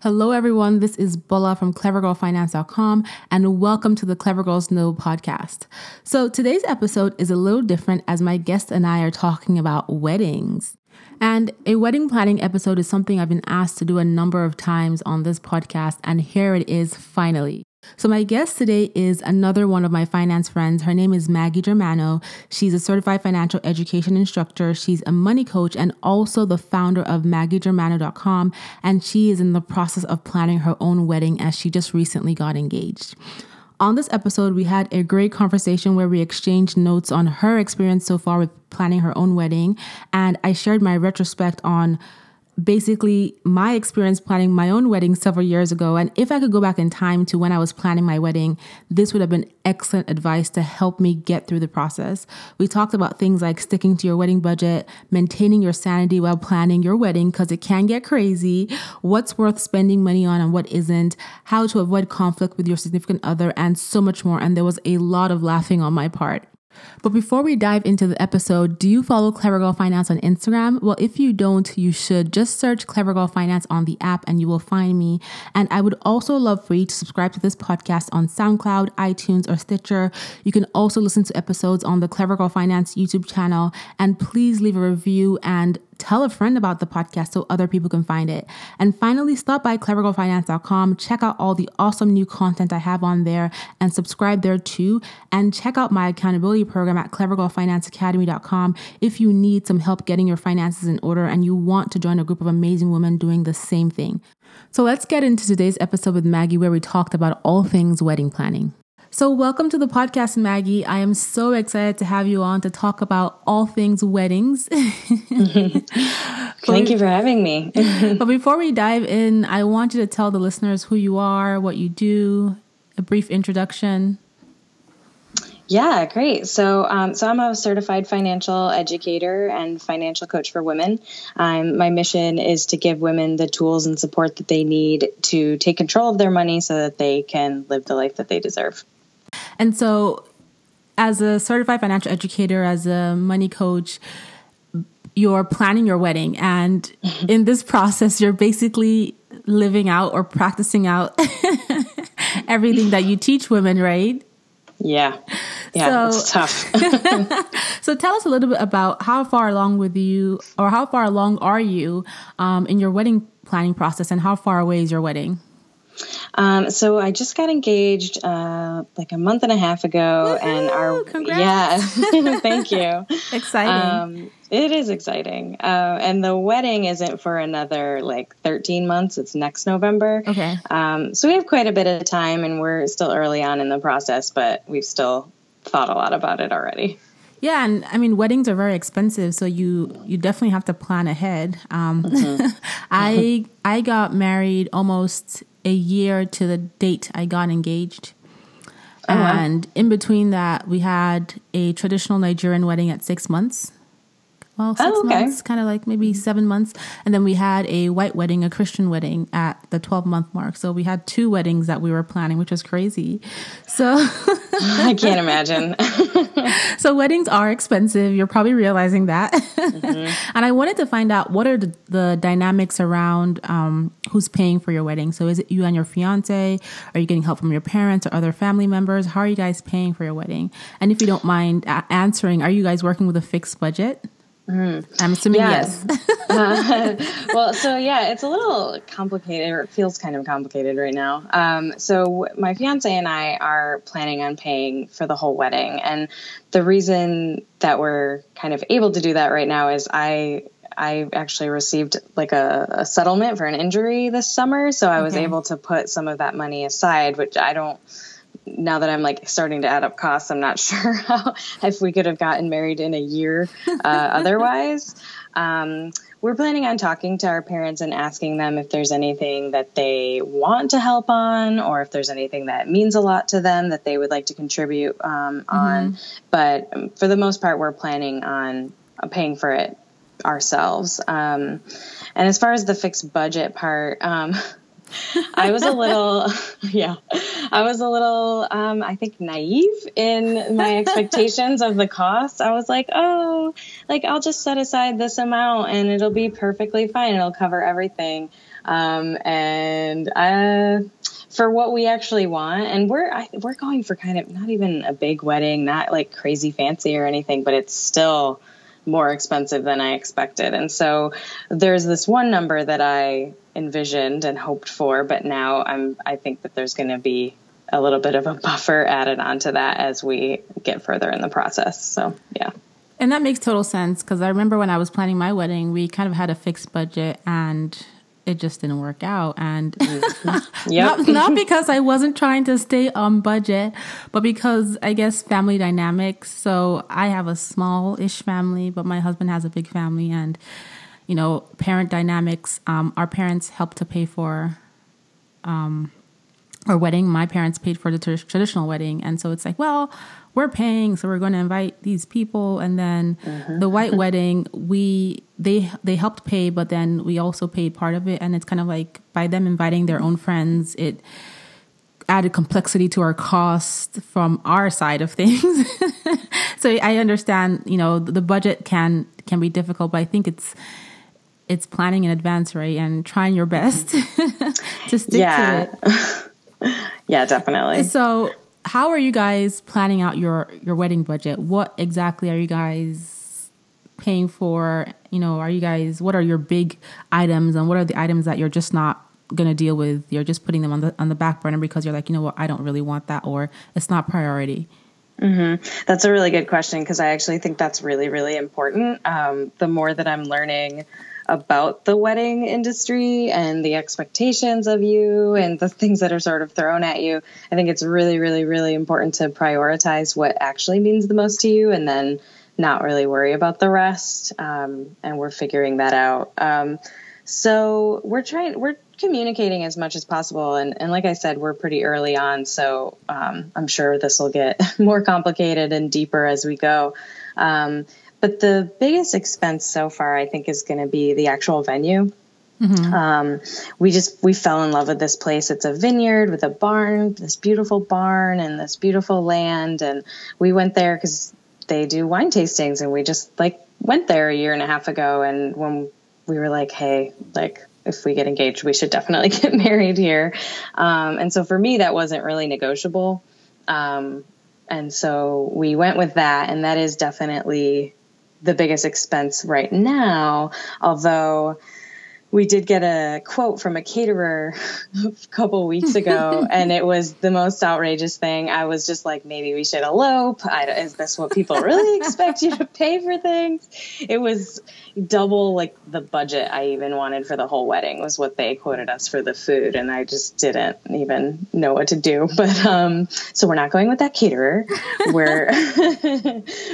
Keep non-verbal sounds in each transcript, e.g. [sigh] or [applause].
Hello, everyone. This is Bola from CleverGirlFinance.com, and welcome to the Clever Girls Know podcast. So, today's episode is a little different as my guest and I are talking about weddings. And a wedding planning episode is something I've been asked to do a number of times on this podcast, and here it is finally. So, my guest today is another one of my finance friends. Her name is Maggie Germano. She's a certified financial education instructor. She's a money coach and also the founder of MaggieGermano.com. And she is in the process of planning her own wedding as she just recently got engaged. On this episode, we had a great conversation where we exchanged notes on her experience so far with planning her own wedding. And I shared my retrospect on basically my experience planning my own wedding several years ago. And if I could go back in time to when I was planning my wedding, this would have been excellent advice to help me get through the process. We talked about things like sticking to your wedding budget, maintaining your sanity while planning your wedding because it can get crazy, what's worth spending money on and what isn't, how to avoid conflict with your significant other, and so much more. And there was a lot of laughing on my part. But before we dive into the episode, do you follow Clever Girl Finance on Instagram? Well, if you don't, you should. Just search Clever Girl Finance on the app and you will find me. And I would also love for you to subscribe to this podcast on SoundCloud, iTunes, or Stitcher. You can also listen to episodes on the Clever Girl Finance YouTube channel. And please leave a review and tell a friend about the podcast so other people can find it. And finally, stop by clevergirlfinance.com, check out all the awesome new content I have on there, and subscribe there too. And check out my accountability program at clevergirlfinanceacademy.com if you need some help getting your finances in order and you want to join a group of amazing women doing the same thing. So let's get into today's episode with Maggie, where we talked about all things wedding planning. So, welcome to the podcast, Maggie. I am so excited to have you on to talk about all things weddings. [laughs] [laughs] Thank you for having me. [laughs] but before we dive in, I want you to tell the listeners who you are, what you do, a brief introduction. Yeah, great. So, um, so I'm a certified financial educator and financial coach for women. Um, my mission is to give women the tools and support that they need to take control of their money so that they can live the life that they deserve. And so, as a certified financial educator, as a money coach, you're planning your wedding. And mm-hmm. in this process, you're basically living out or practicing out [laughs] everything that you teach women, right? Yeah. Yeah, so, it's tough. [laughs] so tell us a little bit about how far along with you or how far along are you um, in your wedding planning process and how far away is your wedding? Um, so I just got engaged uh, like a month and a half ago, Woo-hoo! and our Congrats. yeah, [laughs] thank you. [laughs] Exciting. Um, it is exciting, uh, and the wedding isn't for another like 13 months. It's next November. Okay. Um, so we have quite a bit of time, and we're still early on in the process, but we've still thought a lot about it already. Yeah, and I mean weddings are very expensive, so you you definitely have to plan ahead. Um, mm-hmm. [laughs] I I got married almost a year to the date I got engaged. Oh, and in between that, we had a traditional Nigerian wedding at six months well, six oh, okay. months, kind of like maybe seven months. And then we had a white wedding, a Christian wedding at the 12 month mark. So we had two weddings that we were planning, which was crazy. So [laughs] I can't imagine. [laughs] so weddings are expensive. You're probably realizing that. Mm-hmm. [laughs] and I wanted to find out what are the, the dynamics around um, who's paying for your wedding. So is it you and your fiance? Are you getting help from your parents or other family members? How are you guys paying for your wedding? And if you don't mind answering, are you guys working with a fixed budget? Mm. I'm assuming yes. uh, [laughs] [laughs] well, so yeah, it's a little complicated, or it feels kind of complicated right now. Um, so my fiance and I are planning on paying for the whole wedding, and the reason that we're kind of able to do that right now is I I actually received like a, a settlement for an injury this summer, so I was able to put some of that money aside, which I don't now that I'm like starting to add up costs, I'm not [laughs] sure how if we could have gotten married in a year uh, [laughs] otherwise. Um, we're planning on talking to our parents and asking them if there's anything that they want to help on or if there's anything that means a lot to them that they would like to contribute um, mm-hmm. on. But for the most part, we're planning on paying for it ourselves. Um, and as far as the fixed budget part, um, I was a little, [laughs] yeah, I was a little, um, I think, naive in my expectations of the cost. I was like, oh, like I'll just set aside this amount and it'll be perfectly fine. It'll cover everything. Um, and uh, for what we actually want, and we're I, we're going for kind of not even a big wedding, not like crazy fancy or anything, but it's still more expensive than I expected. And so there's this one number that I envisioned and hoped for, but now I'm I think that there's going to be a little bit of a [laughs] buffer added onto that as we get further in the process. So, yeah. And that makes total sense because I remember when I was planning my wedding, we kind of had a fixed budget and it just didn't work out. And [laughs] mm-hmm. yep. not, not [laughs] because I wasn't trying to stay on budget, but because I guess family dynamics. So I have a small ish family, but my husband has a big family. And, you know, parent dynamics, um, our parents helped to pay for um, our wedding. My parents paid for the t- traditional wedding. And so it's like, well, we're paying, so we're going to invite these people. And then mm-hmm. the white [laughs] wedding, we they they helped pay, but then we also paid part of it. And it's kind of like by them inviting their own friends, it added complexity to our cost from our side of [laughs] things. so I understand, you know, the budget can can be difficult, but I think it's it's planning in advance, right, and trying your best [laughs] to stick yeah. to it. [laughs] yeah, definitely. So, how are you guys planning out your your wedding budget? What exactly are you guys paying for? You know, are you guys what are your big items and what are the items that you're just not going to deal with? You're just putting them on the on the back burner because you're like, you know what, I don't really want that or it's not priority. Mm-hmm. That's a really good question because I actually think that's really, really important. Um, the more that I'm learning about the wedding industry and the expectations of you and the things that are sort of thrown at you. I think it's really, really, really important to prioritize what actually means the most to you and then not really worry about the rest. Um, and we're figuring that out. Um, so we're trying, we're communicating as much as possible. And, and like I said, we're pretty early on. So um, I'm sure this will get [laughs] more complicated and deeper as we go. Um, but the biggest expense so far, I think, is going to be the actual venue. Mm-hmm. Um, we just we fell in love with this place. It's a vineyard with a barn, this beautiful barn, and this beautiful land. And we went there because they do wine tastings, and we just like went there a year and a half ago. And when we were like, hey, like if we get engaged, we should definitely [laughs] get married here. Um, and so for me, that wasn't really negotiable. Um, and so we went with that, and that is definitely the biggest expense right now, although we did get a quote from a caterer [laughs] a couple weeks [laughs] ago, and it was the most outrageous thing. I was just like, maybe we should elope. I, is this what people really [laughs] expect you to pay for things? It was double like the budget I even wanted for the whole wedding was what they quoted us for the food, and I just didn't even know what to do. But um, so we're not going with that caterer. We're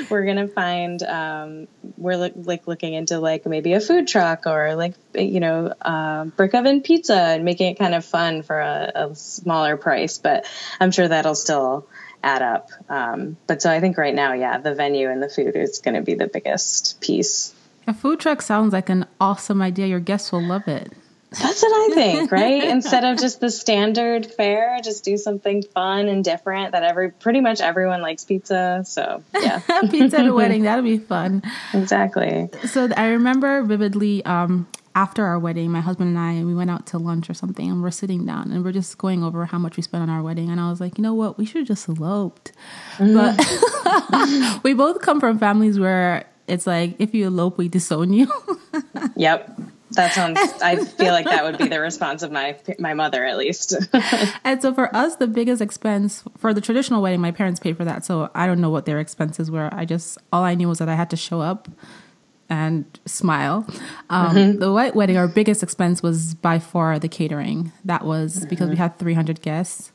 we're gonna find um, we're like looking into like maybe a food truck or like you know uh, brick oven pizza and making it kind of fun for a, a smaller price. But I'm sure that'll still add up. Um, but so I think right now, yeah, the venue and the food is going to be the biggest piece. A food truck sounds like an awesome idea. Your guests will love it. That's what I think, right? Instead of just the standard fare, just do something fun and different that every pretty much everyone likes pizza. So yeah. [laughs] pizza at a wedding, that'll be fun. Exactly. So I remember vividly um, after our wedding, my husband and I, we went out to lunch or something, and we're sitting down and we're just going over how much we spent on our wedding. And I was like, you know what, we should have just eloped. Mm. But [laughs] we both come from families where it's like if you elope, we disown you. [laughs] yep. That sounds. I feel like that would be the response of my my mother, at least. [laughs] and so for us, the biggest expense for the traditional wedding, my parents paid for that. So I don't know what their expenses were. I just all I knew was that I had to show up and smile. Um, mm-hmm. The white wedding, our biggest expense was by far the catering. That was mm-hmm. because we had 300 guests.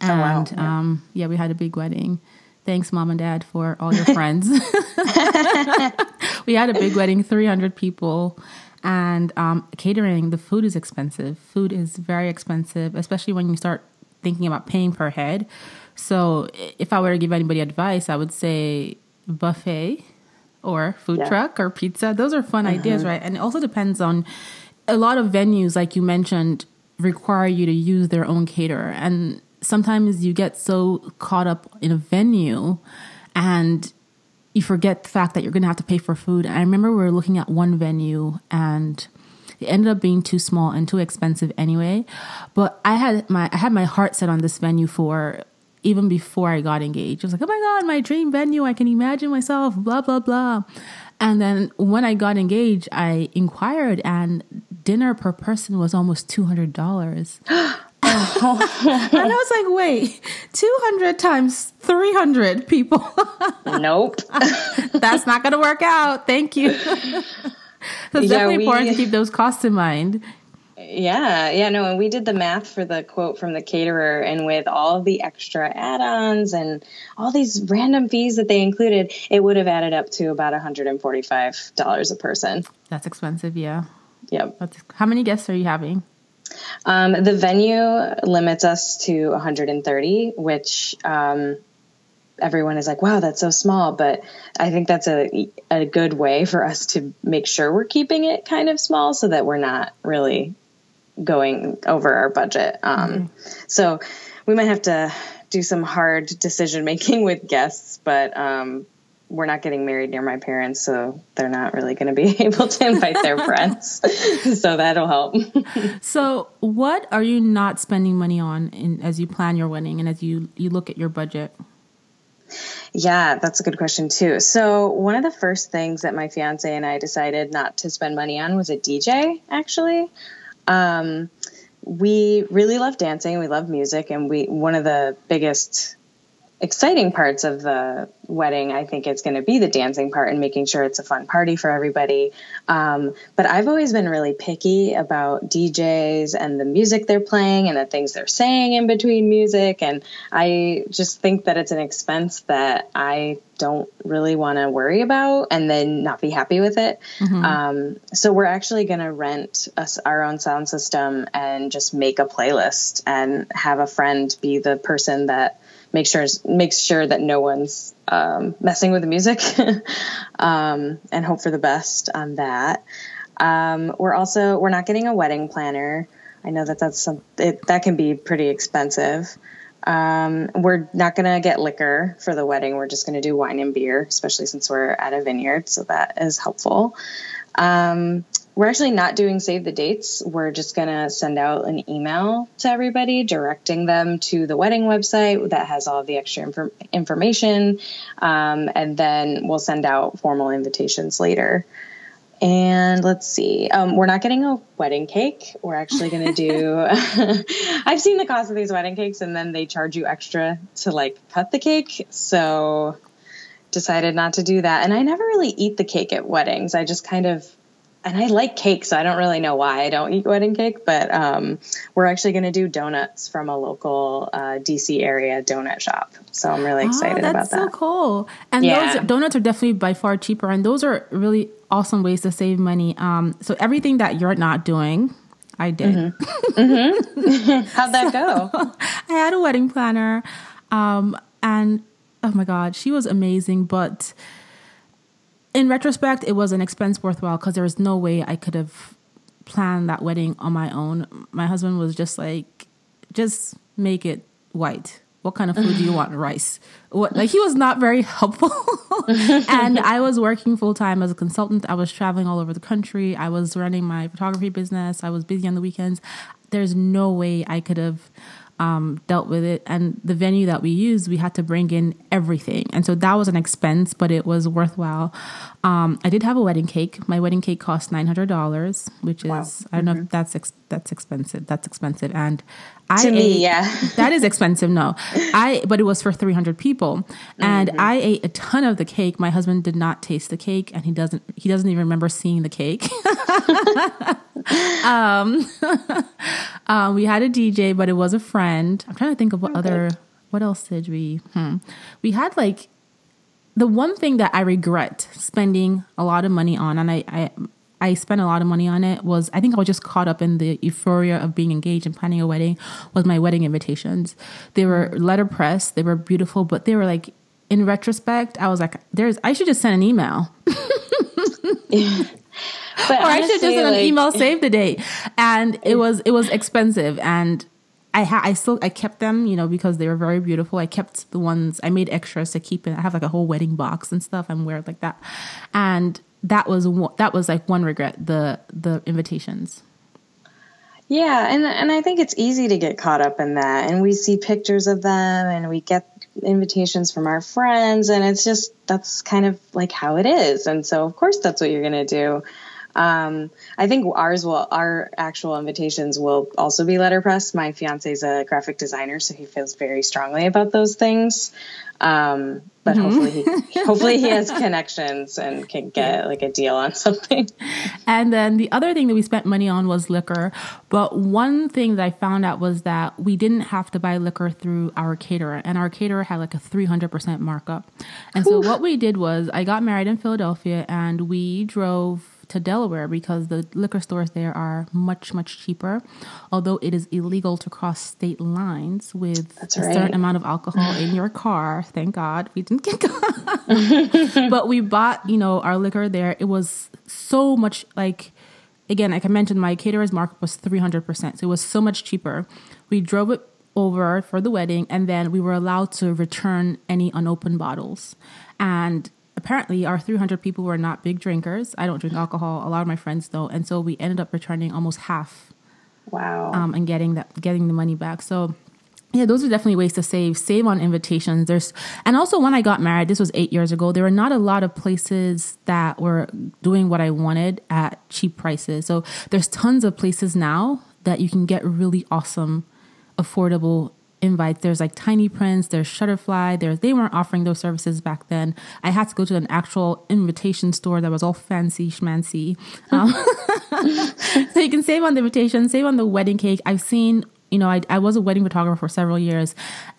And oh, wow. yeah. Um, yeah, we had a big wedding. Thanks, mom and dad, for all your [laughs] friends. [laughs] we had a big wedding, 300 people. And um, catering, the food is expensive. Food is very expensive, especially when you start thinking about paying per head. So, if I were to give anybody advice, I would say buffet or food yeah. truck or pizza. Those are fun mm-hmm. ideas, right? And it also depends on a lot of venues, like you mentioned, require you to use their own caterer. And sometimes you get so caught up in a venue and you forget the fact that you're going to have to pay for food. And I remember we were looking at one venue and it ended up being too small and too expensive anyway. But I had my I had my heart set on this venue for even before I got engaged. I was like, oh my God, my dream venue. I can imagine myself, blah, blah, blah. And then when I got engaged, I inquired, and dinner per person was almost $200. [gasps] and I was like, wait, 200 times 300 people. [laughs] nope. [laughs] That's not going to work out. Thank you. [laughs] so it's yeah, definitely we, important to keep those costs in mind. Yeah, yeah, no, and we did the math for the quote from the caterer, and with all the extra add ons and all these random fees that they included, it would have added up to about $145 a person. That's expensive, yeah. Yep. That's, how many guests are you having? Um, the venue limits us to 130, which um, everyone is like, wow, that's so small. But I think that's a, a good way for us to make sure we're keeping it kind of small so that we're not really going over our budget. Um, mm-hmm. So we might have to do some hard decision making [laughs] with guests, but um, we're not getting married near my parents, so they're not really going to be [laughs] able to invite their friends. [laughs] so that'll help. so, what are you not spending money on in, as you plan your wedding and as you you look at your budget? Yeah, that's a good question too. So, one of the first things that my fiance and I decided not to spend money on was a DJ, actually. Um, we really love dancing, we love music, and we one of the biggest exciting parts of the wedding, I think it's going to be the dancing part and making sure it's a fun party for everybody. Um, but I've always been really picky about DJs and the music they're playing and the things they're saying in between music. And I just think that it's an expense that I don't really want to worry about and then not be happy with it. Mm-hmm. Um, so we're actually going to rent us our own sound system and just make a playlist and have a friend be the person that make sure makes sure that no one's um, messing with the music, [laughs] um, and hope for the best on that. Um, we're also we're not getting a wedding planner. I know that that's some, it, that can be pretty expensive. Um, we're not to get liquor for the wedding. We're just to do wine and beer, especially since we're at a vineyard, so that is helpful. Um, we're actually not doing save the dates. We're just going to send out an email to everybody directing them to the wedding website that has all the extra inf- information. Um, and then we'll send out formal invitations later. And let's see, um, we're not getting a wedding cake. We're actually going to do, [laughs] I've seen the cost of these wedding cakes and then they charge you extra to like cut the cake. So decided not to do that. And I never really eat the cake at weddings. I just kind of and I like cake, so I don't really know why I don't eat wedding cake, but um, we're actually going to do donuts from a local uh, DC area donut shop. So I'm really excited oh, about that. That's so cool. And yeah. those donuts are definitely by far cheaper, and those are really awesome ways to save money. Um, so everything that you're not doing, I did. Mm-hmm. [laughs] Mm-hmm. [laughs] How'd that go? [laughs] I had a wedding planner, um, and oh my god, she was amazing, but in retrospect, it was an expense worthwhile because there was no way I could have planned that wedding on my own. My husband was just like, just make it white. What kind of food do you want? [laughs] Rice. What, like he was not very helpful. [laughs] and I was working full time as a consultant. I was traveling all over the country. I was running my photography business. I was busy on the weekends. There's no way I could have um, dealt with it. And the venue that we used, we had to bring in everything. And so that was an expense, but it was worthwhile. Um, I did have a wedding cake. My wedding cake cost $900, which is, wow. I don't mm-hmm. know if mm-hmm. that's, ex- that's expensive. That's expensive. And I to me, yeah, [laughs] that is expensive. No, I, but it was for 300 people and mm-hmm. I ate a ton of the cake. My husband did not taste the cake and he doesn't, he doesn't even remember seeing the cake. [laughs] um, um, [laughs] we had a DJ, but it was a friend. I'm trying to think of what okay. other, what else did we, hmm. we had like, the one thing that I regret spending a lot of money on, and I, I I spent a lot of money on it was I think I was just caught up in the euphoria of being engaged and planning a wedding was my wedding invitations. They were letterpress, they were beautiful, but they were like in retrospect, I was like, there's I should just send an email. [laughs] [laughs] But or I should just send like, an email, [laughs] save the date. And it was it was expensive and I ha- I still I kept them, you know, because they were very beautiful. I kept the ones I made extras to keep it. I have like a whole wedding box and stuff. I'm weird like that. And that was that was like one regret the the invitations. Yeah, and and I think it's easy to get caught up in that, and we see pictures of them, and we get invitations from our friends, and it's just that's kind of like how it is, and so of course that's what you're gonna do. Um, I think ours will, our actual invitations will also be letterpress. My fiance is a graphic designer, so he feels very strongly about those things. Um, but mm-hmm. hopefully, he, [laughs] hopefully he has connections and can get like a deal on something. And then the other thing that we spent money on was liquor. But one thing that I found out was that we didn't have to buy liquor through our caterer, and our caterer had like a 300% markup. And so what we did was I got married in Philadelphia and we drove to Delaware because the liquor stores there are much, much cheaper. Although it is illegal to cross state lines with That's a right. certain amount of alcohol in your car. [laughs] Thank God we didn't get caught. [laughs] but we bought, you know, our liquor there. It was so much like, again, like I mentioned, my caterer's markup was 300%. So it was so much cheaper. We drove it over for the wedding and then we were allowed to return any unopened bottles. And apparently our 300 people were not big drinkers. I don't drink alcohol. A lot of my friends don't, and so we ended up returning almost half. Wow. Um, and getting that, getting the money back. So. Yeah, those are definitely ways to save. Save on invitations. There's and also when I got married, this was eight years ago. There were not a lot of places that were doing what I wanted at cheap prices. So there's tons of places now that you can get really awesome, affordable invites. There's like Tiny Prints, there's Shutterfly. There's they weren't offering those services back then. I had to go to an actual invitation store that was all fancy schmancy. [laughs] Um, [laughs] so you can save on the invitation, save on the wedding cake. I've seen. You know, I, I was a wedding photographer for several years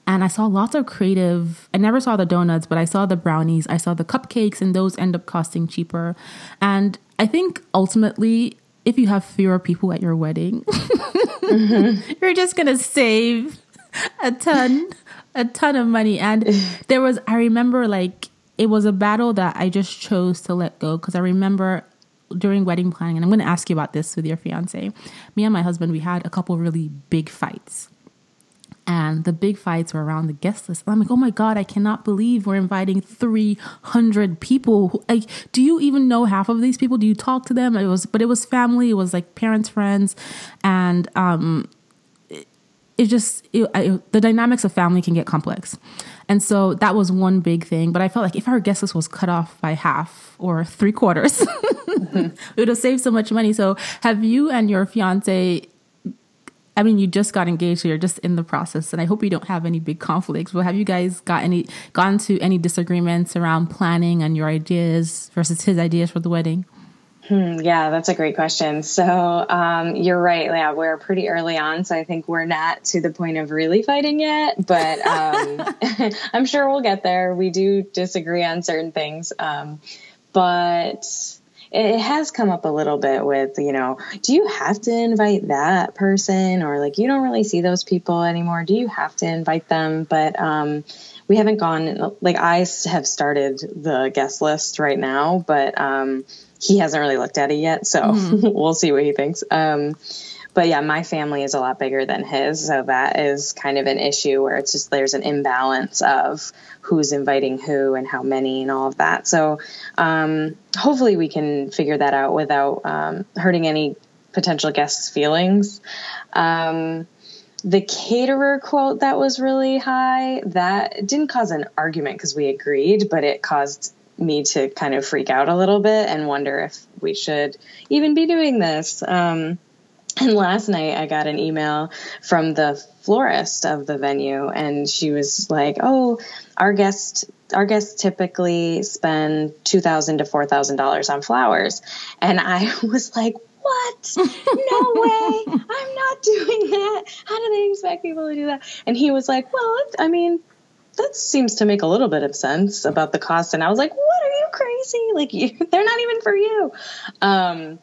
and I saw lots of creative. I never saw the donuts, but I saw the brownies, I saw the cupcakes, and those end up costing cheaper. And I think ultimately, if you have fewer people at your wedding, [laughs] mm-hmm. you're just going to save a ton, a ton of money. And there was, I remember like, it was a battle that I just chose to let go because I remember during wedding planning, and I'm going to ask you about this with your fiance. Me and my husband, we had a couple really big fights. And the big fights were around the guest list. And I'm like, oh my God, I cannot believe we're inviting 300 people. Like, do you even know half of these people? Do you talk to them? It was, but it was family. It was like parents, friends. And, um, it just it, I, the dynamics of family can get complex and so that was one big thing but i felt like if our guest list was cut off by half or three quarters mm-hmm. [laughs] it would have saved so much money so have you and your fiance I mean, you just got engaged, so you're just in the process, and I hope you don't have any big conflicts. But have you guys got any gotten to any disagreements around planning and your ideas versus his ideas for the wedding? Hmm, yeah, that's a great question. So um, you're right. Yeah, we're pretty early on, so I think we're not to the point of really fighting yet. But um, [laughs] I'm sure we'll get there. We do disagree on certain things, um, but it has come up a little bit with you know, do you have to invite that person, or like you don't really see those people anymore? Do you have to invite them? But um, we haven't gone. Like I have started the guest list right now, but um, he hasn't really looked at it yet, so mm. [laughs] we'll see what he thinks. Um, but yeah, my family is a lot bigger than his, so that is kind of an issue where it's just there's an imbalance of who's inviting who and how many and all of that. So um, hopefully we can figure that out without um, hurting any potential guests' feelings. Um, the caterer quote that was really high that didn't cause an argument because we agreed, but it caused me to kind of freak out a little bit and wonder if we should even be doing this. Um, and last night I got an email from the florist of the venue, and she was like, "Oh, our guest." Our guests typically spend two thousand to four thousand dollars on flowers, and I [laughs] was like, "What? No [laughs] way! I'm not doing that. How do they expect people to do that?" And he was like, "Well, I mean, that seems to make a little bit of sense about the cost. And I was like, what are you crazy? Like, you, [laughs] they're not even for you. Um,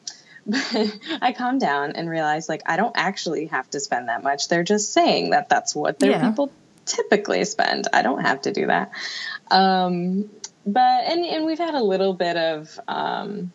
but [laughs] I calmed down and realized, like, I don't actually have to spend that much. They're just saying that that's what their yeah. people typically spend. I don't have to do that. Um, but, and, and we've had a little bit of, um,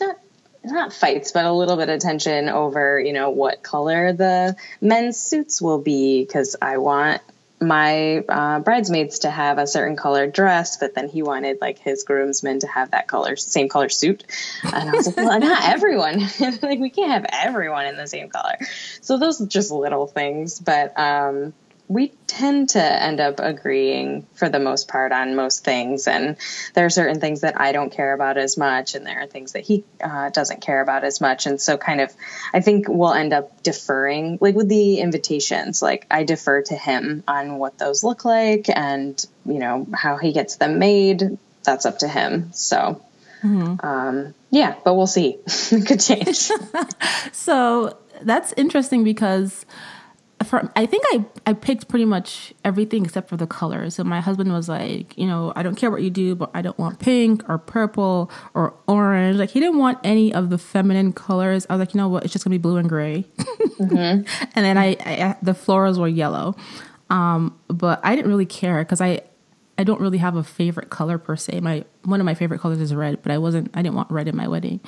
not not fights, but a little bit of tension over, you know, what color the men's suits will be because I want my uh, bridesmaids to have a certain color dress, but then he wanted like his groomsmen to have that color, same color suit. And I was like, well, not everyone. [laughs] like we can't have everyone in the same color. So those just little things, but um, we tend to end up agreeing for the most part on most things. And there are certain things that i don't care about as much and there are things that he uh, doesn't care about as much. And so kind of i think we'll end up deferring like with the invitations like i defer to him on what those look like and you know how he gets them made. That's up to him. So mm-hmm. um, yeah but we'll see. [laughs] It could change. [laughs] So that's interesting because for I think I I picked pretty much everything except for the color. So my husband was like, you know, I don't care what you do, but I don't want pink or purple or orange. Like he didn't want any of the feminine colors. I was like, you know what? It's just gonna be blue and gray. Mm-hmm. [laughs] and then I, I, the florals were yellow, um, but I didn't really care because I I don't really have a favorite color per se. My one of my favorite colors is red, but I wasn't I didn't want red in my wedding.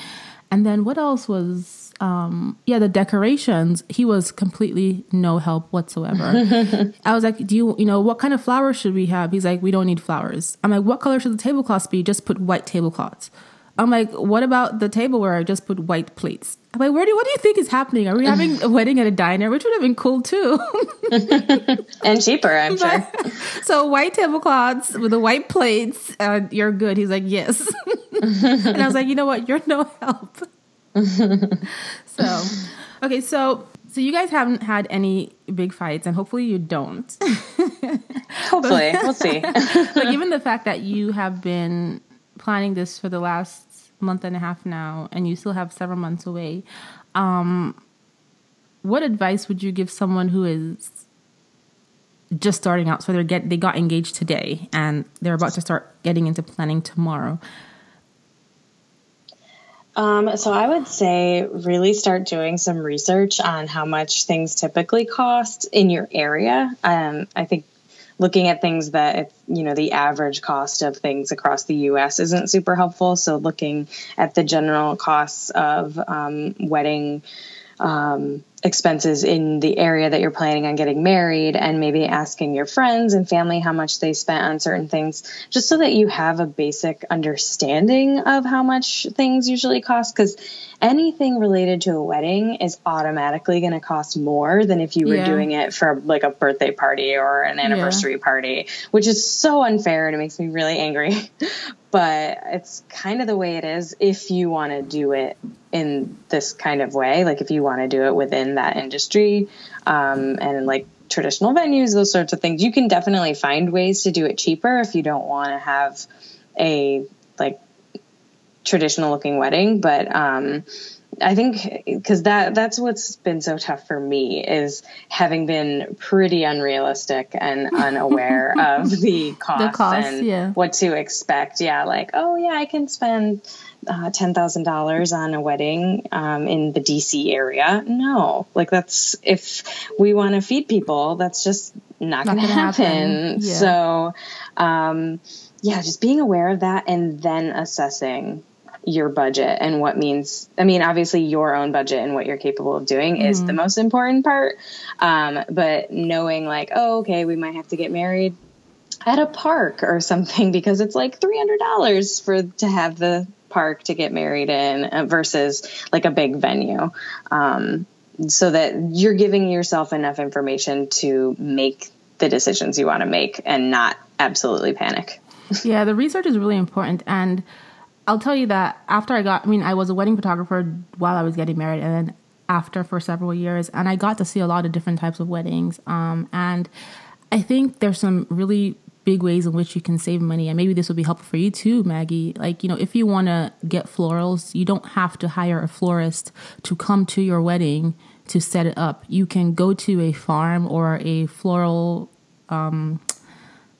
And then what else was um, yeah, the decorations, he was completely no help whatsoever. [laughs] I was like, do you, you know, what kind of flowers should we have? He's like, we don't need flowers. I'm like, what color should the tablecloths be? Just put white tablecloths. I'm like, what about the tableware? I just put white plates. I'm like, where do what do you think is happening? Are we having a wedding at a diner, which would have been cool too, [laughs] and cheaper, I'm sure. [laughs] so white tablecloths with the white plates, and you're good. He's like, yes, and I was like, you know what? You're no help. [laughs] so, okay, so so you guys haven't had any big fights, and hopefully you don't. [laughs] hopefully, we'll see. [laughs] but given the fact that you have been planning this for the last month and a half now, and you still have several months away, um, what advice would you give someone who is just starting out? So they get they got engaged today, and they're about to start getting into planning tomorrow. Um, so I would say really start doing some research on how much things typically cost in your area. Um, I think looking at things that you know the average cost of things across the U.S. isn't super helpful. So looking at the general costs of um, wedding um, expenses in the area that you're planning on getting married and maybe asking your friends and family how much they spent on certain things just so that you have a basic understanding of how much things usually cost because anything related to a wedding is automatically going to cost more than if you were yeah. doing it for like a birthday party or an anniversary yeah. party which is so unfair and it makes me really angry [laughs] but it's kind of the way it is if you want to do it in this kind of way like if you want to do it within that industry um, and like traditional venues those sorts of things you can definitely find ways to do it cheaper if you don't want to have a like traditional looking wedding but um, I think because that that's what's been so tough for me is having been pretty unrealistic and [laughs] unaware of the cost, the cost and yeah. what to expect. Yeah, like oh yeah, I can spend uh, ten thousand dollars on a wedding um, in the DC area. No, like that's if we want to feed people, that's just not, not going to happen. happen. Yeah. So, um, yeah, just being aware of that and then assessing your budget and what means i mean obviously your own budget and what you're capable of doing mm-hmm. is the mm-hmm. most important part um, but knowing like oh okay we might have to get married at a park or something [laughs] because it's like $300 for to have the park to get married in uh, versus like a big venue um, so that you're giving yourself enough information to make the decisions you want to make and not absolutely panic [laughs] yeah the research is really important and I'll tell you that after I got, I mean, I was a wedding photographer while I was getting married, and then after for several years, and I got to see a lot of different types of weddings. Um, and I think there's some really big ways in which you can save money, and maybe this will be helpful for you too, Maggie. Like, you know, if you want to get florals, you don't have to hire a florist to come to your wedding to set it up. You can go to a farm or a floral. Um,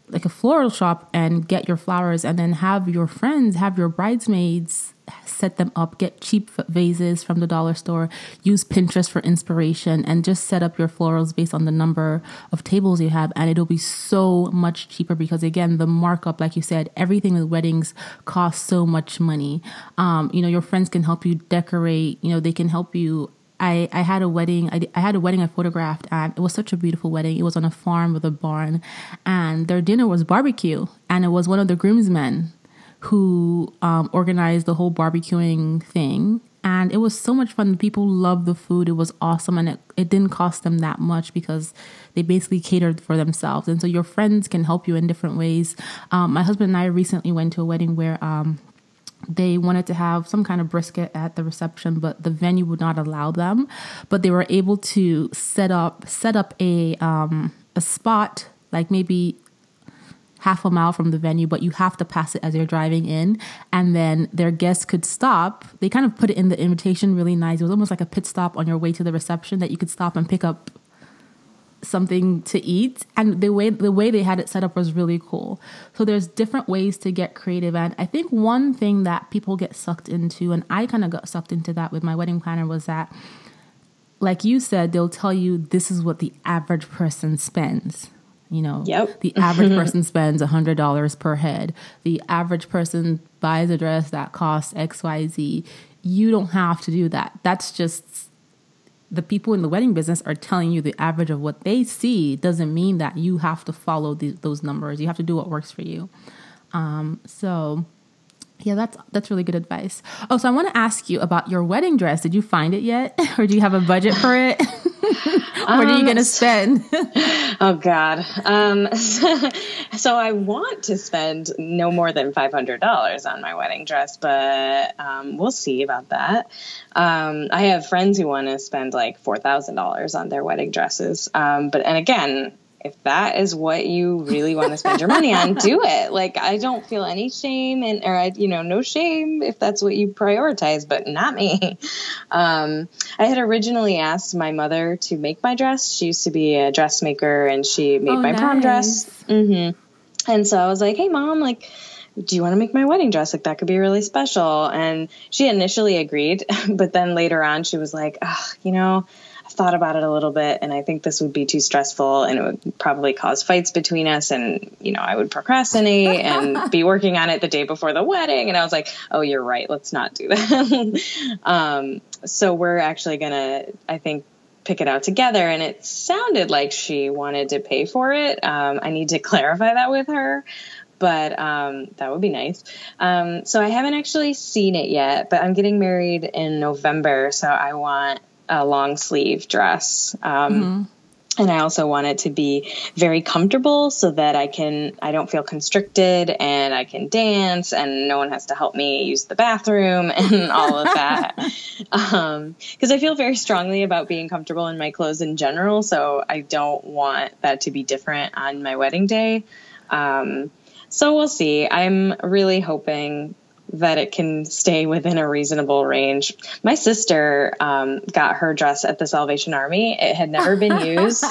like a floral shop and get your flowers and then have your friends, have your bridesmaids set them up, get cheap vases from the dollar store, use Pinterest for inspiration, and just set up your florals based on the number of tables you have. And it'll be so much cheaper because, again, the markup, like you said, everything with weddings costs so much money. Um, you know, your friends can help you decorate, you know, they can help you I, I had a wedding. I, I had a wedding I photographed, and it was such a beautiful wedding. It was on a farm with a barn, and their dinner was barbecue. And it was one of the groomsmen who um, organized the whole barbecuing thing. And it was so much fun. People loved the food. It was awesome. And it, it didn't cost them that much because they basically catered for themselves. And so your friends can help you in different ways. Um, my husband and I recently went to a wedding where um, they wanted to have some kind of brisket at the reception but the venue would not allow them. But they were able to set up set up a um, a spot like maybe half a mile from the venue but you have to pass it as you're driving in. And then their guests could stop. They kind of put it in the invitation really nice. It was almost like a pit stop on your way to the reception that you could stop and pick up something to eat. And the way the way they had it set up was really cool. So there's different ways to get creative. And i think one thing that people get sucked into and i kind of got sucked into that with my wedding planner was that like you said they'll tell you this is what the average person spends you know? Yep. the average person [laughs] spends $100 per head. The average person buys a dress that costs xyz you don't have to do that. That's just the people in the wedding business are telling you the average of what they see doesn't mean that you have to follow the, those numbers. You have to do what works for you. Um, so, yeah, that's that's really good advice. Oh, so I want to ask you about your wedding dress. Did you find it yet, [laughs] or do you have a budget for it? [laughs] what um, are you going to spend? [laughs] oh God. Um, so, so, I want to spend no more than five hundred dollars on my wedding dress, but um, we'll see about that. Um, I have friends who want to spend like four thousand dollars on their wedding dresses, um, but and again, if that is what you really want to spend your money on, do it. Like I don't feel any shame and or I you know no shame if that's what you prioritize, but not me. [laughs] Um, I had originally asked my mother to make my dress. She used to be a dressmaker and she made oh, my nice. prom dress. Mm-hmm. And so I was like, hey mom, like do you want to make my wedding dress? Like that could be really special. And she initially agreed, [laughs] but then later on she was like, you know, thought about it a little bit and I think this would be too stressful and it would probably cause fights between us and you know I would procrastinate and [laughs] be working on it the day before the wedding and I was like oh you're right let's not do that [laughs] um, so we're actually gonna I think pick it out together and it sounded like she wanted to pay for it um, I need to [laughs] clarify that with her but um, that would be nice. Um, so I haven't actually seen it yet, but I'm getting married in November, so I want a long sleeve dress. Um, mm-hmm. And I also want it to be very comfortable so that I can, I don't feel constricted and I can dance and no one has to help me use the bathroom [laughs] and all of that. Because [laughs] um, I feel very strongly about being comfortable in my clothes in general. So I don't want that to be different on my wedding day. Um, so we'll see. I'm really hoping that it can stay within a reasonable range. My sister um, got her dress at the Salvation Army. It had never been [laughs] used.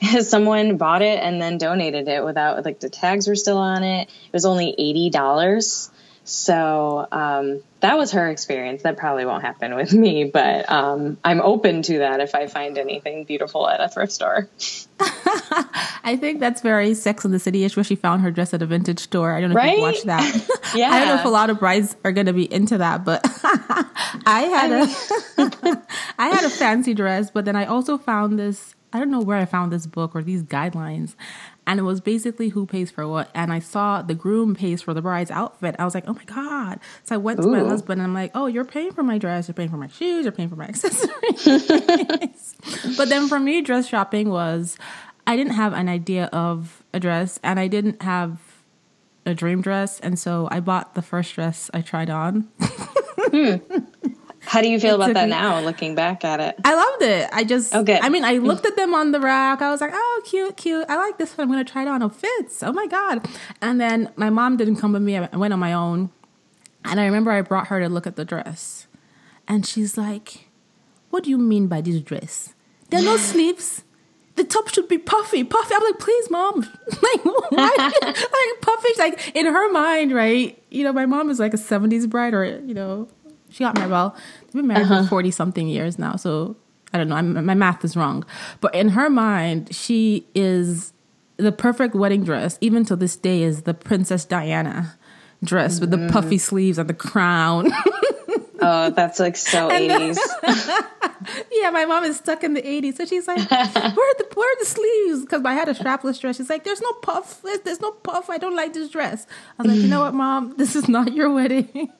[laughs] Someone bought it and then donated it without like the tags were still on it. It was only eighty dollars. So um, that was her experience. That probably won't happen with me, but um, I'm open to that if I find anything beautiful at a thrift store. [laughs] I think that's very Sex and the City ish, where she found her dress at a vintage store. I don't know right? if you watched that. yeah. [laughs] I don't know if a lot of brides are going to be into that, but [laughs] I had a I had a fancy dress, but then I also found this. I don't know where I found this book or these guidelines, and it was basically who pays for what. And I saw the groom pays for the bride's outfit. I was like, oh my God. So I went to my husband and I'm like, oh, you're paying for my dress, you're paying for my shoes, you're paying for my [laughs] accessories. but then for me, dress shopping was, I didn't have an idea of a dress and I didn't have a dream dress. And so I bought the first dress I tried on. [laughs] hmm. How do you feel about that me, now, looking back at it? I loved it. I just, okay. I mean, I mm. looked at them on the rack. I was like, oh, cute, cute. I like this one. I'm going to try it on. It fits. Oh my God. And then my mom didn't come with me. I went on my own. And I remember I brought her to look at the dress. And she's like, what do you mean by this dress? There are no [laughs] sleeves. The top should be puffy, puffy. I'm like, please, mom. [laughs] like, why? [laughs] like, puffy. Like, in her mind, right? You know, my mom is like a 70s bride or, you know, she got married. Well, they've been married uh-huh. for forty something years now, so I don't know. I'm, my math is wrong, but in her mind, she is the perfect wedding dress. Even to this day, is the Princess Diana dress mm-hmm. with the puffy sleeves and the crown. [laughs] Oh, that's like so eighties. [laughs] yeah, my mom is stuck in the eighties, so she's like, "Where are the where are the sleeves?" Because I had a strapless dress. She's like, "There's no puff. There's, there's no puff. I don't like this dress." I was like, "You know what, mom? [laughs] This is not your wedding."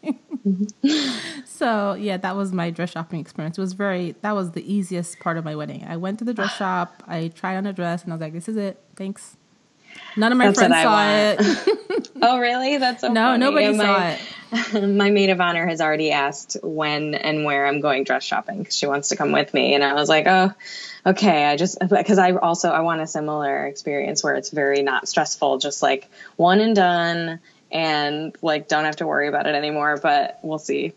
[laughs] so yeah, that was my dress shopping experience. It was very that was the easiest part of my wedding. I went to the dress shop. I tried on a dress, and I was like, "This is it. Thanks." None of my That's friends saw it. [laughs] [laughs] oh, really? That's so no, funny. nobody yeah, my, saw it. [laughs] My maid of honor has already asked when and where I'm going dress shopping because she wants to come with me, and I was like, oh, okay. I just because I also I want a similar experience where it's very not stressful, just like one and done, and like don't have to worry about it anymore. But we'll see.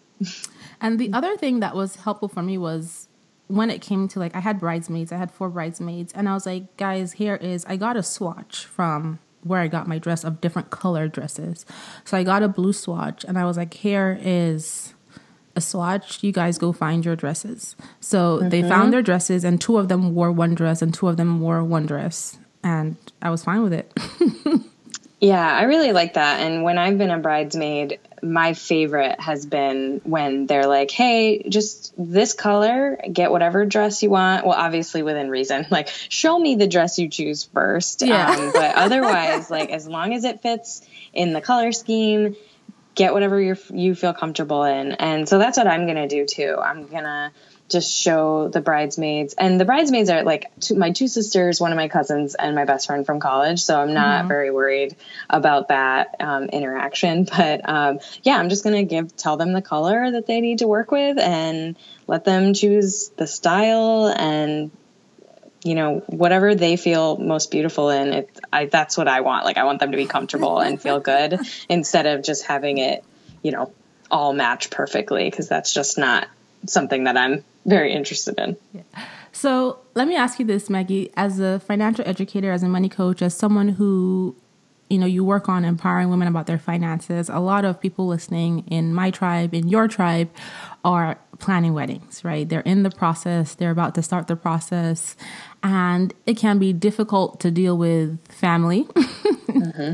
And the other thing that was helpful for me was when it came to like I had bridesmaids, I had four bridesmaids, and I was like, guys, here is I got a swatch from where I got my dress of different color dresses. So I got a blue swatch and I was like, here is a swatch. You guys go find your dresses. So mm-hmm. they found their dresses and two of them wore one dress and two of them wore one dress. And I was fine with it. [laughs] yeah, I really like that. And when I've been a bridesmaid, my favorite has been when they're like, "Hey, just this color, get whatever dress you want." Well, obviously within reason. [laughs] Like, show me the dress you choose first. Yeah. Um, but otherwise, like as long as it fits in the color scheme, get whatever you you feel comfortable in. And so that's what I'm gonna do too. I'm gonna just show the bridesmaids. And the bridesmaids are like two, my two sisters one of my cousins and my best friend from college. So i'm not mm-hmm. very worried about that um, interaction. [laughs] But um, yeah i'm just gonna give tell them the color that they need to work with and let them choose the style and you know whatever they feel most beautiful in it I, that's what i want. Like i want them to be comfortable and feel good [laughs] instead of just having it you know all match perfectly because that's just not something that i'm very interested in. Yeah. So let me ask you this, Maggie, as a financial educator, as a money coach, as someone who you know you work on empowering women about their finances a lot of people listening in my tribe in your tribe are planning weddings right they're in the process they're about to start the process and it can be difficult to deal with family [laughs] mm-hmm.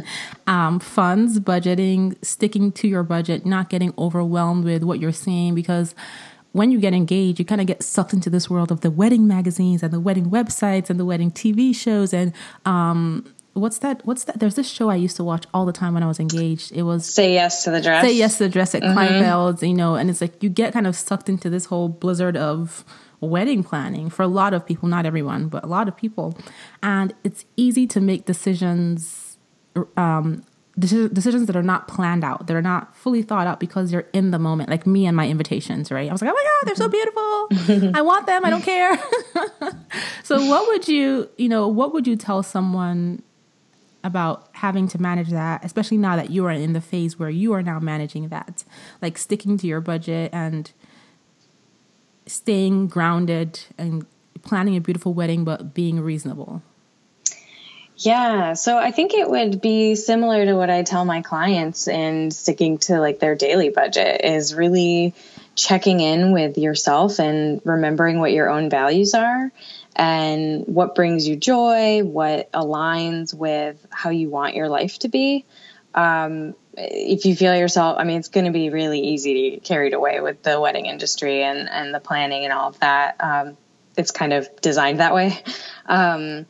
um, funds budgeting sticking to your budget not getting overwhelmed with what you're seeing because when you get engaged, you kind of get sucked into this world of the wedding magazines and the wedding websites and the wedding TV shows and um, what's that? What's that? There's this show I used to watch all the time when I was engaged. It was Say Yes to the Dress. Say Yes to the Dress at mm-hmm. Kleinfeld's, you know, and it's like you get kind of sucked into this whole blizzard of wedding planning for a lot of people, not everyone, but a lot of people. And it's easy to make decisions um, decisions that are not planned out, that are not fully thought out because you're in the moment, like me and my invitations, right? I was like, oh my God, they're so beautiful. I want them. I don't care. [laughs] so, what would you, you know, what would you tell someone about having to manage that, especially now that you are in the phase where you are now managing that, like sticking to your budget and staying grounded and planning a beautiful wedding, but being reasonable? Yeah, so I think it would be similar to what I tell my clients in sticking to like their daily budget is really checking in with yourself and remembering what your own values are and what brings you joy, what aligns with how you want your life to be. Um, if you feel yourself, I mean, it's going to be really easy to get carried away with the wedding industry and, and the planning and all of that. Um, it's kind of designed that way. [laughs] Um,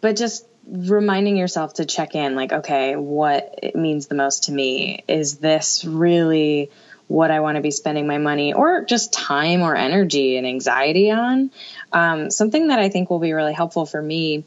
but just reminding yourself to check in like okay what it means the most to me. Is this really what i want to be spending my money or just time or energy and anxiety on? Um, something that i think will be really helpful for me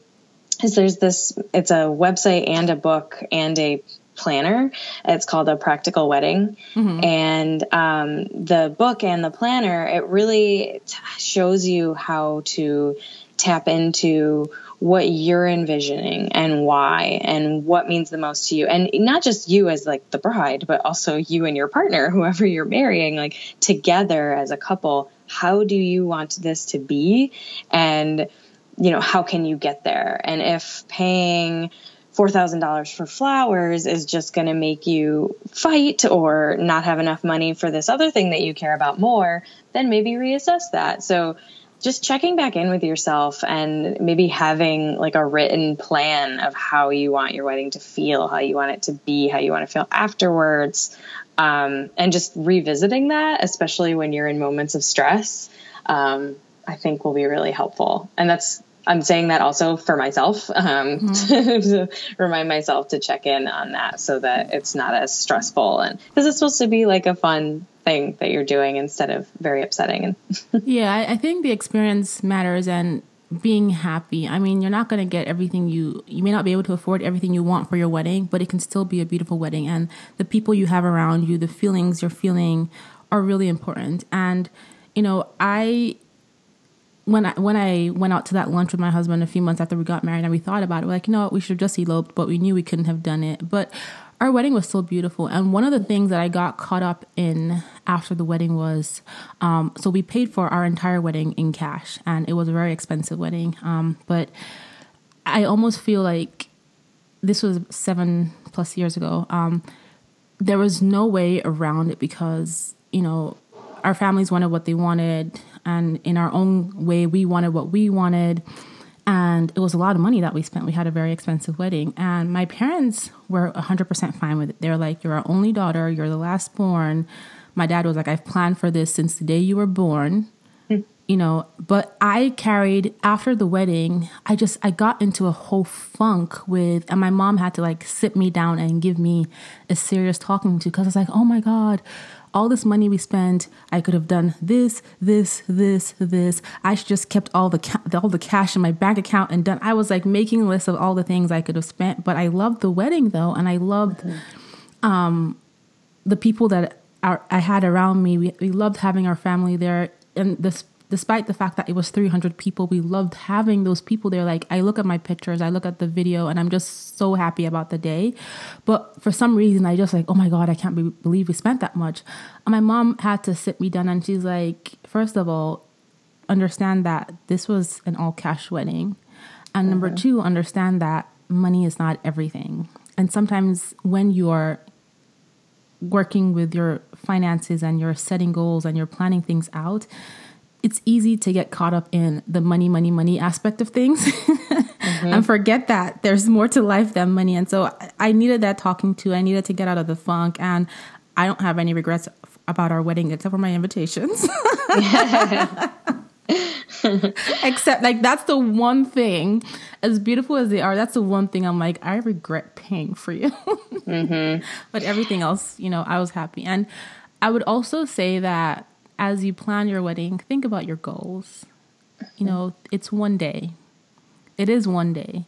is there's this it's a website and a book and a planner. It's called a practical wedding. Mm-hmm. and um, the book and the planner it really t- shows you how to tap into what you're envisioning and why and what means the most to you. And not just you as like the bride but also you and your partner [laughs] whoever you're marrying like together as a couple. How do you want this to be? And you know how can you get there? And if paying $4,000 for flowers is just going to make you fight or not have enough money for this other thing that you care about more, then maybe reassess that. So just checking back in with yourself and maybe having like a written plan of how you want your wedding to feel, how you want it to be, how you want to feel afterwards. Um, and just revisiting that, especially when you're in moments of stress, um, I think will be really helpful. And that's I'm saying that also for myself um, mm-hmm. [laughs] to remind myself to check in on that so that it's not as stressful and because it's supposed to be like a fun thing that you're doing instead of very upsetting. [laughs] yeah, I, I think the experience matters and being happy. I mean, you're not going to get everything you you may not be able to afford everything you want for your wedding, but it can still be a beautiful wedding and the people you have around you, the feelings you're feeling are really important. And you know, I when I when I went out to that lunch with my husband a few months after we got married and we thought about it, we're like, you know what, we should have just eloped, but we knew we couldn't have done it. But our wedding was so beautiful. And one of the things that I got caught up in after the wedding was um, so we paid for our entire wedding in cash, and it was a very expensive wedding. Um, but I almost feel like this was seven plus years ago. Um, there was no way around it because, you know, our families wanted what they wanted, and in our own way, we wanted what we wanted. And it was a lot of money that we spent. We had a very expensive wedding. And my parents were 100% fine with it. They're like, You're our only daughter, you're the last born. My dad was like, I've planned for this since the day you were born. Hmm. You know, but I carried after the wedding, I just I got into a whole funk with and my mom had to like sit me down and give me a serious talking to because I was like, oh my God, all this money we spent, I could have done this, this, this, this. I just kept all the ca- all the cash in my bank account and done. I was like making lists of all the things I could have spent. But I loved the wedding though, and I loved mm-hmm. um, the people that are, I had around me. We, we loved having our family there, and this despite the fact that it was 300 people, we loved having those people there. Like, I look at my pictures, I look at the video, and I'm just so happy about the day. But for some reason, I just like, oh my God, I can't be- believe we spent that much. And my mom had to sit me down, and she's like, first of all, understand that this was an all cash wedding. And number mm-hmm. two, understand that money is not everything. And sometimes when you are working with your finances and you're setting goals and you're planning things out, it's easy to get caught up in the money, money, money aspect of things mm-hmm. [laughs] and forget that there's more to life than money. And so I needed that talking to. I needed to get out of the funk. And I don't have any regrets about our wedding except for my invitations. [laughs] except like that's the one thing as beautiful as they are that's the one thing i'm like i regret paying for you [laughs] mm-hmm. but everything else you know i was happy and i would also say that as you plan your wedding, think about your goals. You know, it's one day. It is one day.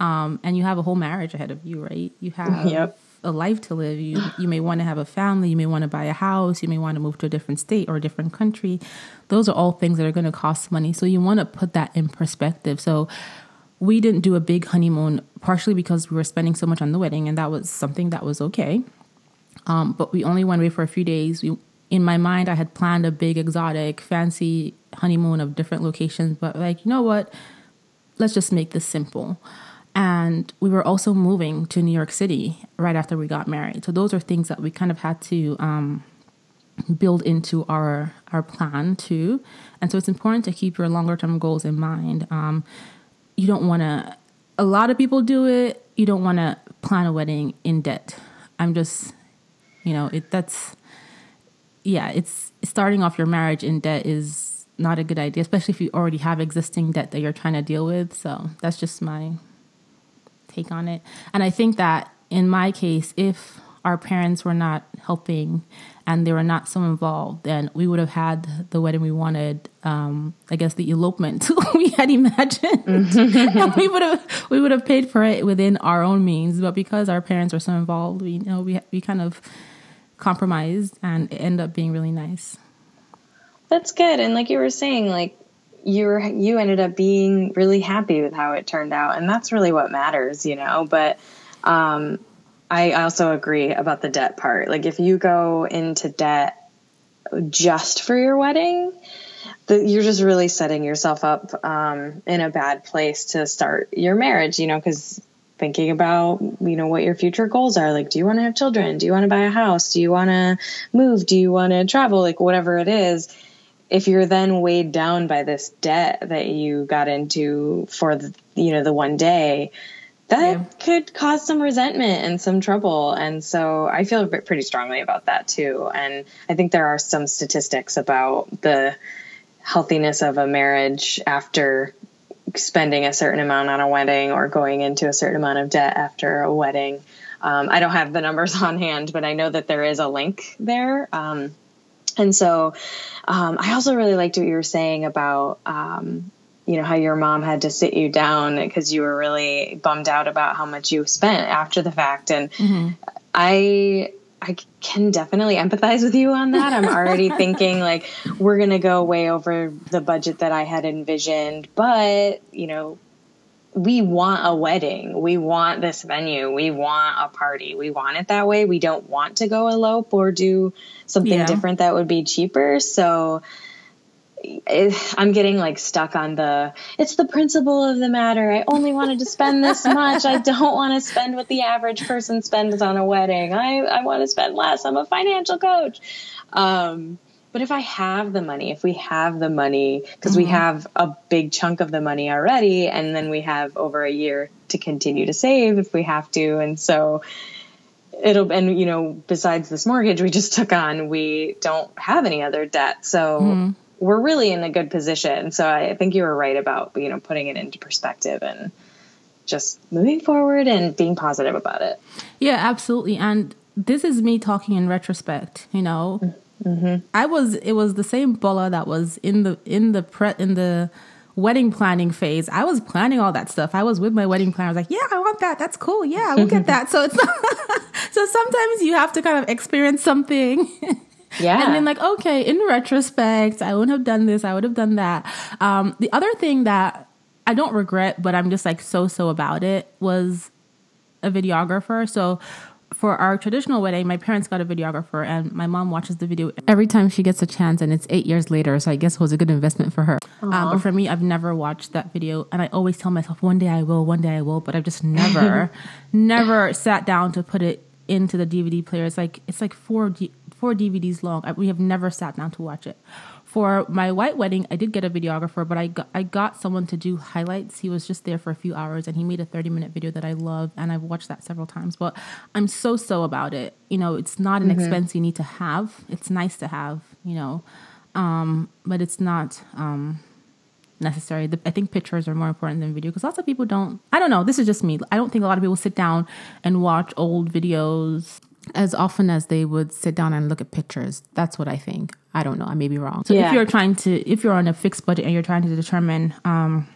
Um, and you have a whole marriage ahead of you, right? You have yep. a life to live. You you may want to have a family, you may want to buy a house, you may want to move to a different state or a different country. Those are all things that are going to cost money. So you want to put that in perspective. So we didn't do a big honeymoon partially because we were spending so much on the wedding and that was something that was okay. Um, but we only went away for a few days. We in my mind, I had planned a big, exotic, fancy honeymoon of different locations, but like, you know what? Let's just make this simple. And we were also moving to New York City right after we got married. So those are things that we kind of had to um, build into our our plan too. And so it's important to keep your longer term goals in mind. Um, you don't want to. A lot of people do it. You don't want to plan a wedding in debt. I'm just, you know, it that's yeah, it's starting off your marriage in debt is not a good idea, especially if you already have existing debt that you're trying to deal with. So that's just my take on it. And I think that in my case, if our parents were not helping and they were not so involved, then we would have had the wedding we wanted. Um, I guess the elopement [laughs] we had imagined, mm-hmm. and [laughs] we would have we would have paid for it within our own means. But because our parents were so involved, we you know we we kind of compromised and it ended up being really nice. That's good. And like you were saying, like you were you ended up being really happy with how it turned out. And that's really what matters, you know. But um I also agree about the debt part. Like if you go into debt just for your wedding, the, you're just really setting yourself up um, in a bad place to start your marriage, you know, because thinking about you know what your future goals are like do you want to have children do you want to buy a house do you want to move do you want to travel like whatever it is if you're then weighed down by this debt that you got into for the you know the one day that yeah. could cause some resentment and some trouble. And so I feel pretty strongly about that too. And I think there are some statistics about the healthiness of a marriage after spending a certain amount on a wedding or going into a certain amount of debt after a wedding. Um, I don't have the [laughs] numbers on hand, but I know that there is a link there. Um, and so um, I also really liked what you were saying about um, you know how your mom had to sit you down because you were really bummed out about how much you spent after the fact and mm-hmm. i i can definitely empathize with you on that. I'm already [laughs] thinking like we're going to go way over the budget that i had envisioned but you know we want a wedding. We want this venue. We want a party. We want it that way. We don't want to go elope or do something yeah. different that would be cheaper. So I'm getting like stuck on the it's the principle of the matter. I only wanted to spend this much. I don't want to spend what the average person spends on a wedding. I, I want to spend less. I'm a financial coach. Um, but if I have the money, if we have the money, because mm-hmm. we have a big chunk of the money already, and then we have over a year to continue to save if we have to. And so it'll, and you know, besides this mortgage we just took on, we don't have any other debt. So, mm-hmm we're really in a good position. So I think you were right about, you know, putting it into perspective and just moving forward and being positive about it. Yeah, absolutely. And this is me talking in retrospect, you know. Mm-hmm. I was it was the same Bola that was in the in the pre in the wedding planning phase. I was planning all that stuff. I was with my wedding planner. I was like, "Yeah, I want that. That's cool. Yeah, we'll get [laughs] that." So it's not, [laughs] so sometimes you have to kind of experience something [laughs] Yeah. And then like, okay, in retrospect, I wouldn't have done this, I would have done that. Um, the other thing that I don't regret, but I'm just like so so about it was a videographer. So for our traditional wedding, my parents got a videographer, and my mom watches the video every time she gets a chance, and it's eight years later, so I guess it was a good investment for her. Um, but for me, I've never watched that video, and I always tell myself, one day I will, one day I will, but I've just never, [laughs] never sat down to put it into the DVD player. It's like it's like four D- four DVDs long. I, we have never sat down to watch it. For my white wedding, I did get a videographer, but I got, I got someone to do highlights. He was just there for a few hours and he made a 30 minute video that I love and I've watched that several times. But I'm so so about it. You know, it's not an mm-hmm. expense you need to have. It's nice to have, you know. Um, but it's not um, necessary. The, I think pictures are more important than video because lots of people don't. I don't know. This is just me. I don't think a lot of people sit down and watch old videos as often as they would sit down and look at pictures. That's what I think. I don't know. I may be wrong. So yeah. if you're trying to, if you're on a fixed budget and you're trying to determine um,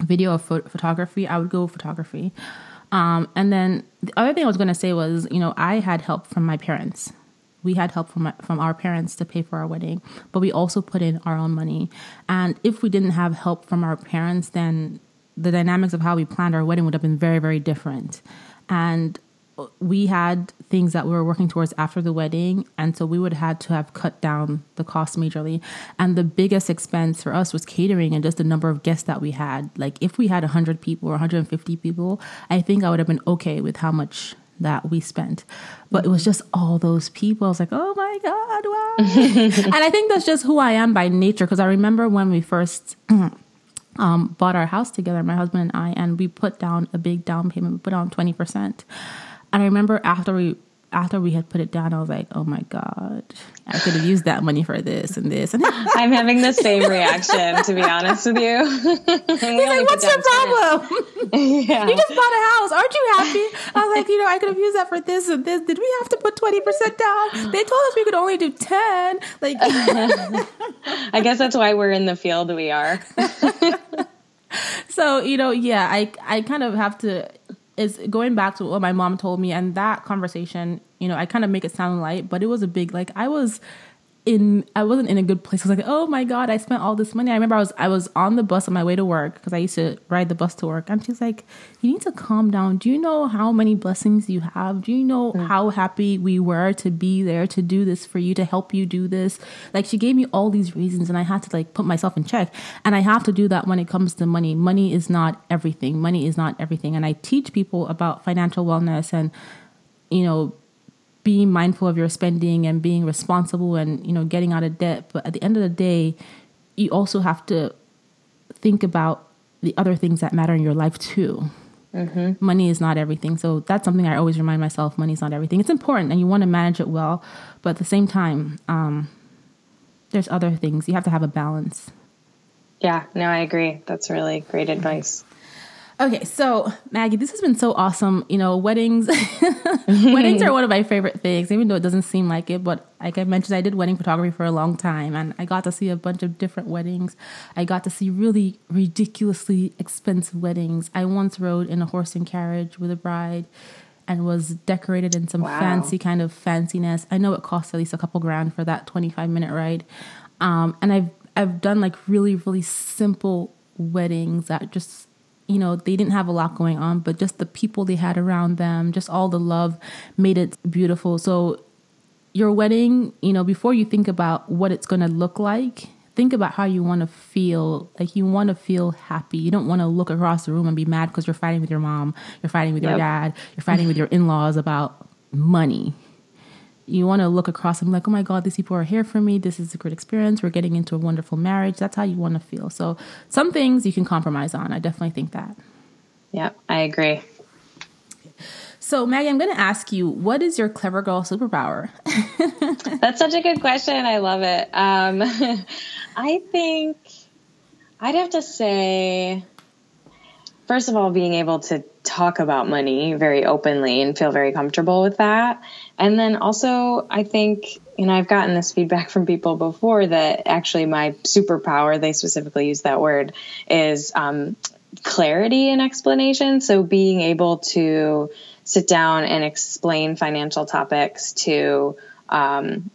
video or pho- photography, I would go photography. Um, and then the other thing I was going to say was, you know, I had help from my parents. We had help from from our parents to pay for our wedding, but we also put in our own money. And if we didn't have help from our parents, then the dynamics of how we planned our wedding would have been very, very different. And we had things that we were working towards after the wedding and so we would have had to have cut down the cost majorly. And the biggest expense for us was catering and just the number of guests that we had. Like if we had 100 people or 150 people i think i would have been okay with how much that we spent. But it was just all those people. I was like oh my god wow. [laughs] And i think that's just who i am by nature because i remember when we first [clears throat] um, bought our house together my husband and i and we put down a big down payment. We put on 20% and I remember after we after we had put it down, I was like, "Oh my god, I could have used that money for this and this." And [laughs] I'm having the same reaction, to be honest with you. He's [laughs] like, "What's your problem? [laughs] yeah. You just bought a house, aren't you happy?" I was like, "You know, I could have used that for this and this. Did we have to put twenty percent down? They told us we could only do ten. Like, I guess that's why we're in the field we are." so you know, yeah, I I kind of have to is going back to what my mom told me and that conversation, you know, I kind of make it sound light, but it was a big like I was in I wasn't in a good place. I was like, oh my god, I spent all this money. I remember I was I was on the bus on my way to work because I used to ride the bus to work, and she's like, you need to calm down. Do you know how many blessings you have? Do you know mm. how happy we were to be there to do this for you to help you do this? Like she gave me all these reasons, and I had to like put myself in check. And I have to do that when it comes to money. Money is not everything. Money is not everything, and I teach people about financial wellness and you know being mindful of your spending and being responsible and you know getting out of debt but at the end of the day you also have to think about the other things that matter in your life too Mm-hmm. Money is not everything. So that's something I always remind myself money is not everything. It's important and you want to manage it well. But at the same time, um, there's other things. You have to have a balance. Yeah, no, I agree. That's really great advice. Okay, so Maggie, this has been so awesome. You know, weddings [laughs] weddings are [laughs] one of my favorite things, even though it doesn't seem like it. But like I mentioned, I did wedding photography for a long time and I got to see a bunch of different weddings. I got to see really ridiculously expensive weddings. I once rode in a horse and carriage with a bride and was decorated in some wow. fancy kind of fanciness. I know it cost at least a couple grand for that 25 minute ride. Um, and I've I've done like really really simple weddings that just you know, they didn't have a lot going on, but just the people they had around them, just all the love made it beautiful. So, your wedding, you know, before you think about what it's going to look like, think about how you want to feel. Like, you want to feel happy. You don't want to look across the room and be mad because you're fighting with your mom, you're fighting with yep. your dad, you're fighting with your in laws about money you want to look across and be like, oh my God, these people are here for me. This is a great experience. We're getting into a wonderful marriage. That's how you want to feel. So some things you can compromise on. I definitely think that. Yeah, I agree. So, Maggie, I'm going to ask you, what is your clever girl superpower? [laughs] That's such a good question. I love it. Um, [laughs] I think I'd have to say, first of all, being able to talk about money very openly and feel very comfortable with that. And then also, I think, know, I've gotten this feedback from people before that actually my superpower, they specifically use that word, is um, clarity and explanation. So being able to sit down and explain financial topics to um,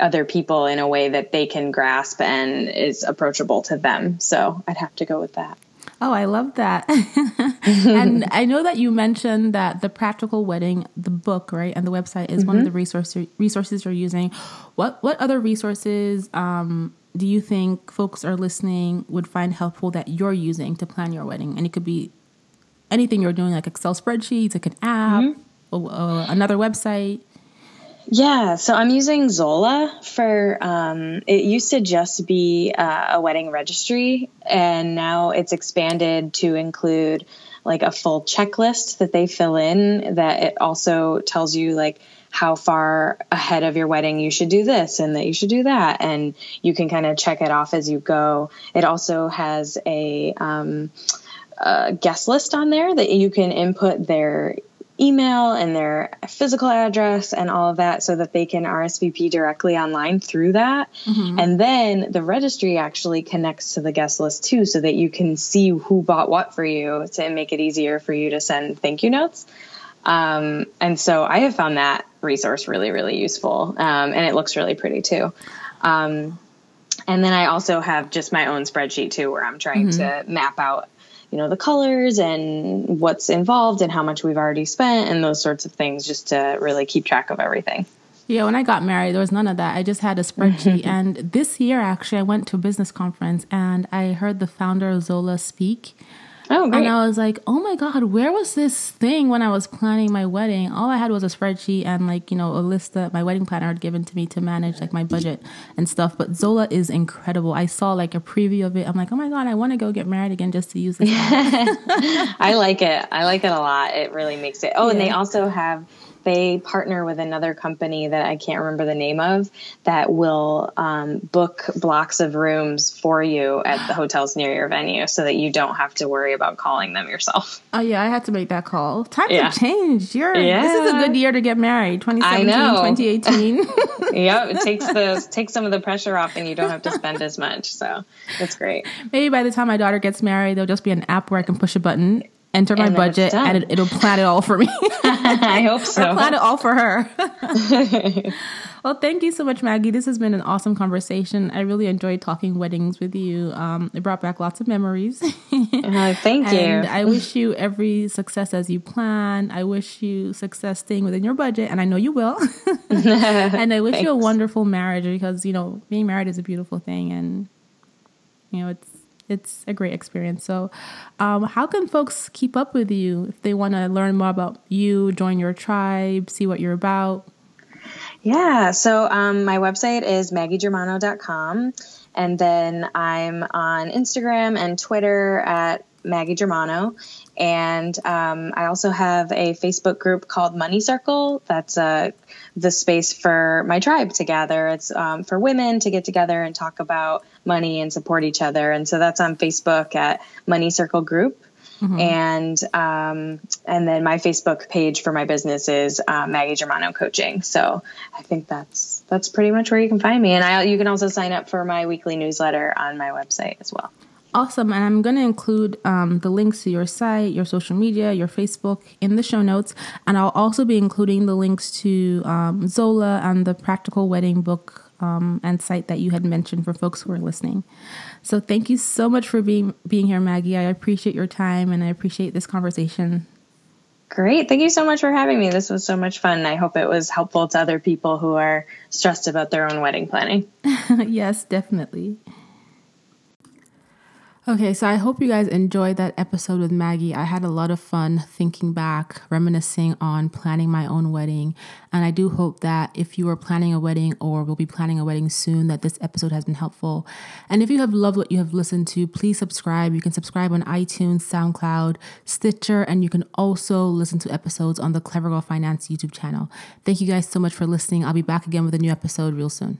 other people in a way that they can grasp and is approachable to them. So I'd have to go with that. Oh, I love that. [laughs] and [laughs] I know that you mentioned that the practical wedding, the book, right, and the website is mm-hmm. one of the mm-hmm. resources resources you're using. What what other resources um, do you think folks are listening would find helpful that you're using to plan your wedding? And it could be anything you're doing, like Excel spreadsheets, like an app, mm-hmm. or, or another website. Yeah, so I'm using Zola for. Um, it used to just be uh, a wedding registry, and now it's expanded to include like a full checklist that they fill in. That it also tells you like how far ahead of your wedding you should do this and that you should do that, and you can kind of check it off as you go. It also has a um, guest list on there that you can input their email and their physical address and all of that so that they can RSVP directly online through that. Mm-hmm. And then the registry actually connects to the guest list too so that you can see who bought what for you to make it easier for you to send thank you notes. Um, and so I have found that resource really, really useful. Um, and it looks really pretty too. Um, and then I also have just my own spreadsheet too, where I'm trying mm-hmm. to map out you know the colors and what's involved and how much we've already spent and those sorts of things just to really keep track of everything. Yeah when i got married there was none of that. I just had a spreadsheet. Mm-hmm. And this year actually i went to a business conference and i heard the founder of zola speak Oh, great. And I was like, oh my God, where was this thing when I was planning my wedding? All I had was a spreadsheet and like, you know, a list that my wedding planner had given to me to manage like my budget and stuff. But Zola is incredible. I saw like a preview of it. I'm like, oh my God, I want to go get married again just to use this. [laughs] I like it. I like it a lot. It really makes it. Oh, yeah. and they also have they partner with another company that I can't remember the name of that will um, book blocks of rooms for you at the hotels near your venue so that you don't have to worry about calling them yourself. [laughs] Oh yeah, I had to make that call. Times yeah. have changed. You're yeah. this is a good year to get married. 2017, 2018. [laughs] [laughs] yep, it takes the takes some of the pressure off and you don't have to spend as much. So it's great. Maybe by the time my daughter gets married, there'll just be an app where I can push a button enter my budget and it, will plan it all for me. [laughs] [laughs] I hope so. Plan it all for her. [laughs] well, thank you so much, Maggie. This has been an awesome conversation. I really enjoyed talking weddings with you. Um, it brought back lots of memories. uh, thank you. And I wish you every success as you plan. I wish you success staying within your budget, and I know you will. and I wish you a wonderful marriage because, you know, being married is a beautiful thing and, you know, it's it's a great experience. So, um, how can folks keep up with you if they want to learn more about you, join your tribe, see what you're about? Yeah, so um, my website is maggiegermano.com. And then I'm on Instagram and Twitter at Maggie Germano. And um, I also have a Facebook group called Money Circle. That's uh, the space for my tribe to gather. It's um, for women to get together and talk about money and support each other. And so that's on Facebook at Money Circle Group. Mm-hmm. And um, and then my Facebook page for my business is uh, Maggie Germano Coaching. So I think that's that's pretty much where you can find me. And I you can also sign up for my weekly newsletter on my website as well. Awesome. And I'm going to include um, the links to your site, your social media, your Facebook in the show notes. And I'll also be including the links to um, Zola and the Practical Wedding book um, and site that you had mentioned for folks who are listening. So thank you so much for being being here, Maggie. I appreciate your time and I appreciate this conversation. Great. Thank you so much for having me. This was so much fun. I hope it was helpful to other people who are stressed about their own wedding planning. [laughs] yes, definitely. Okay, so I hope you guys enjoyed that episode with Maggie. I had a lot of fun thinking back, reminiscing on planning my own wedding. And I do hope that if you are planning a wedding or will be planning a wedding soon, that this episode has been helpful. And if you have loved what you have listened to, please subscribe. You can subscribe on iTunes, SoundCloud, Stitcher, and you can also listen to episodes on the Clever Girl Finance YouTube channel. Thank you guys so much for listening. I'll be back again with a new episode real soon.